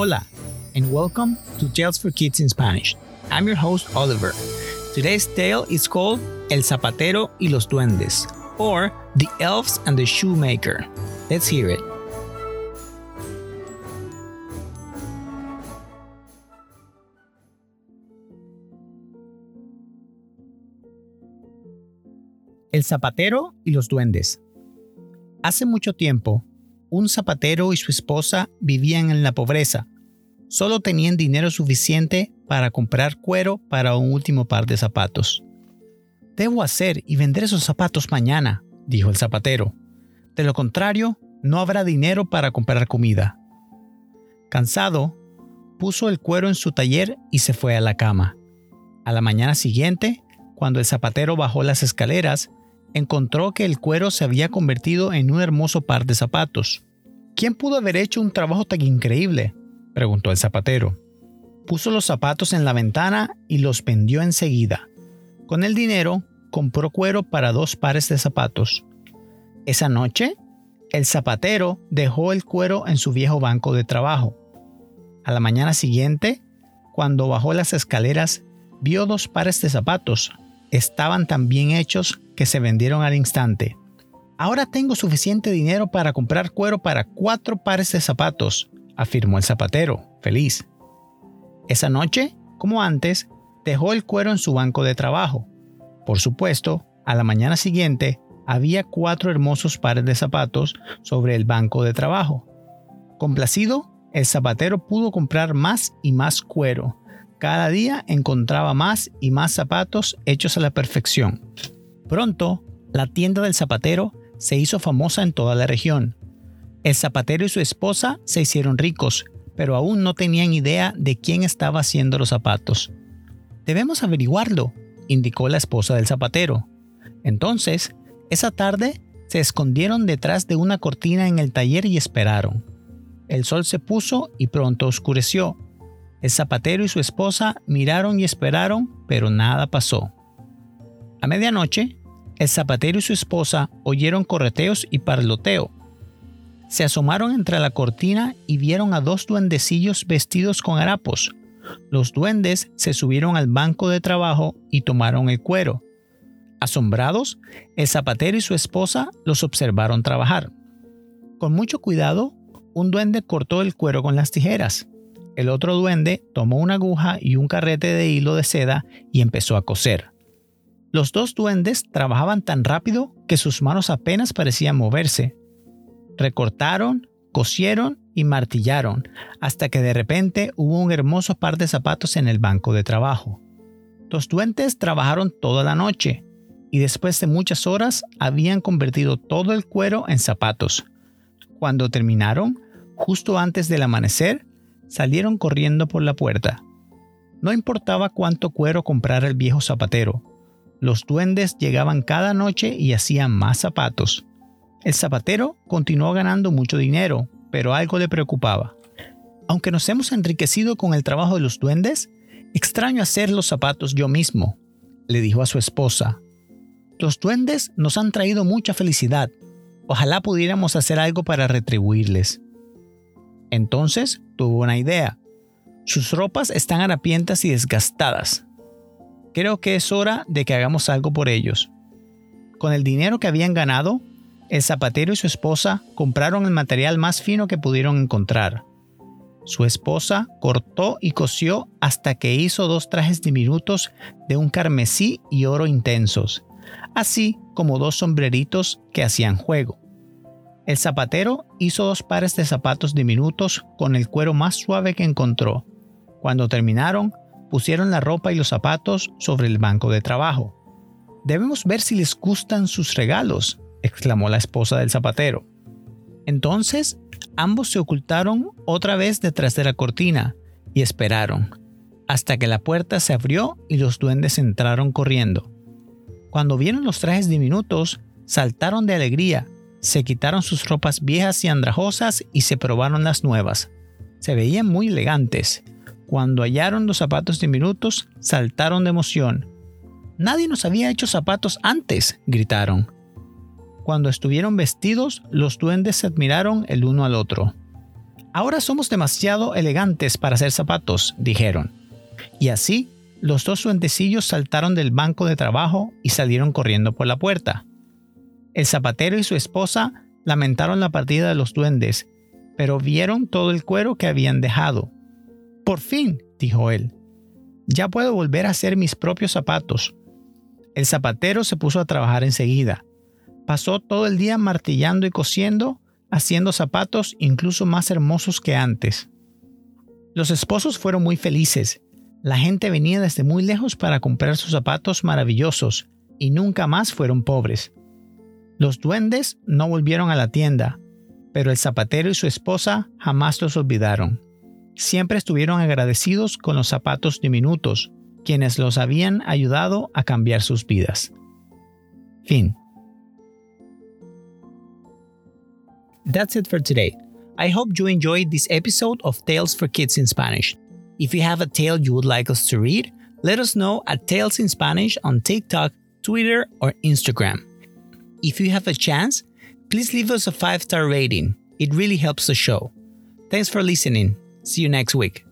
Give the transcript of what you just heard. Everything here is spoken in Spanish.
Hola, and welcome to Tales for Kids in Spanish. I'm your host, Oliver. Today's tale is called El Zapatero y los Duendes, or The Elves and the Shoemaker. Let's hear it. El zapatero y los duendes. Hace mucho tiempo, un zapatero y su esposa vivían en la pobreza. Solo tenían dinero suficiente para comprar cuero para un último par de zapatos. Debo hacer y vender esos zapatos mañana, dijo el zapatero. De lo contrario, no habrá dinero para comprar comida. Cansado, puso el cuero en su taller y se fue a la cama. A la mañana siguiente, cuando el zapatero bajó las escaleras, encontró que el cuero se había convertido en un hermoso par de zapatos. ¿Quién pudo haber hecho un trabajo tan increíble? preguntó el zapatero. Puso los zapatos en la ventana y los vendió enseguida. Con el dinero, compró cuero para dos pares de zapatos. Esa noche, el zapatero dejó el cuero en su viejo banco de trabajo. A la mañana siguiente, cuando bajó las escaleras, vio dos pares de zapatos. Estaban tan bien hechos que se vendieron al instante. Ahora tengo suficiente dinero para comprar cuero para cuatro pares de zapatos, afirmó el zapatero, feliz. Esa noche, como antes, dejó el cuero en su banco de trabajo. Por supuesto, a la mañana siguiente había cuatro hermosos pares de zapatos sobre el banco de trabajo. Complacido, el zapatero pudo comprar más y más cuero. Cada día encontraba más y más zapatos hechos a la perfección. Pronto, la tienda del zapatero se hizo famosa en toda la región. El zapatero y su esposa se hicieron ricos, pero aún no tenían idea de quién estaba haciendo los zapatos. Debemos averiguarlo, indicó la esposa del zapatero. Entonces, esa tarde, se escondieron detrás de una cortina en el taller y esperaron. El sol se puso y pronto oscureció. El zapatero y su esposa miraron y esperaron, pero nada pasó. A medianoche, el zapatero y su esposa oyeron correteos y parloteo. Se asomaron entre la cortina y vieron a dos duendecillos vestidos con harapos. Los duendes se subieron al banco de trabajo y tomaron el cuero. Asombrados, el zapatero y su esposa los observaron trabajar. Con mucho cuidado, un duende cortó el cuero con las tijeras. El otro duende tomó una aguja y un carrete de hilo de seda y empezó a coser. Los dos duendes trabajaban tan rápido que sus manos apenas parecían moverse. Recortaron, cosieron y martillaron, hasta que de repente hubo un hermoso par de zapatos en el banco de trabajo. Los duendes trabajaron toda la noche, y después de muchas horas habían convertido todo el cuero en zapatos. Cuando terminaron, justo antes del amanecer, salieron corriendo por la puerta. No importaba cuánto cuero comprara el viejo zapatero, los duendes llegaban cada noche y hacían más zapatos. El zapatero continuó ganando mucho dinero, pero algo le preocupaba. Aunque nos hemos enriquecido con el trabajo de los duendes, extraño hacer los zapatos yo mismo, le dijo a su esposa. Los duendes nos han traído mucha felicidad. Ojalá pudiéramos hacer algo para retribuirles. Entonces tuvo una idea. Sus ropas están harapientas y desgastadas. Creo que es hora de que hagamos algo por ellos. Con el dinero que habían ganado, el zapatero y su esposa compraron el material más fino que pudieron encontrar. Su esposa cortó y cosió hasta que hizo dos trajes diminutos de un carmesí y oro intensos, así como dos sombreritos que hacían juego. El zapatero hizo dos pares de zapatos diminutos con el cuero más suave que encontró. Cuando terminaron, pusieron la ropa y los zapatos sobre el banco de trabajo. Debemos ver si les gustan sus regalos, exclamó la esposa del zapatero. Entonces, ambos se ocultaron otra vez detrás de la cortina y esperaron, hasta que la puerta se abrió y los duendes entraron corriendo. Cuando vieron los trajes diminutos, saltaron de alegría, se quitaron sus ropas viejas y andrajosas y se probaron las nuevas. Se veían muy elegantes cuando hallaron los zapatos diminutos, saltaron de emoción. Nadie nos había hecho zapatos antes, gritaron. Cuando estuvieron vestidos, los duendes se admiraron el uno al otro. Ahora somos demasiado elegantes para hacer zapatos, dijeron. Y así, los dos duendecillos saltaron del banco de trabajo y salieron corriendo por la puerta. El zapatero y su esposa lamentaron la partida de los duendes, pero vieron todo el cuero que habían dejado. Por fin, dijo él, ya puedo volver a hacer mis propios zapatos. El zapatero se puso a trabajar enseguida. Pasó todo el día martillando y cosiendo, haciendo zapatos incluso más hermosos que antes. Los esposos fueron muy felices. La gente venía desde muy lejos para comprar sus zapatos maravillosos y nunca más fueron pobres. Los duendes no volvieron a la tienda, pero el zapatero y su esposa jamás los olvidaron. Siempre estuvieron agradecidos con los zapatos diminutos, quienes los habían ayudado a cambiar sus vidas. Fin. That's it for today. I hope you enjoyed this episode of Tales for Kids in Spanish. If you have a tale you would like us to read, let us know at Tales in Spanish on TikTok, Twitter, or Instagram. If you have a chance, please leave us a five star rating. It really helps the show. Thanks for listening. See you next week.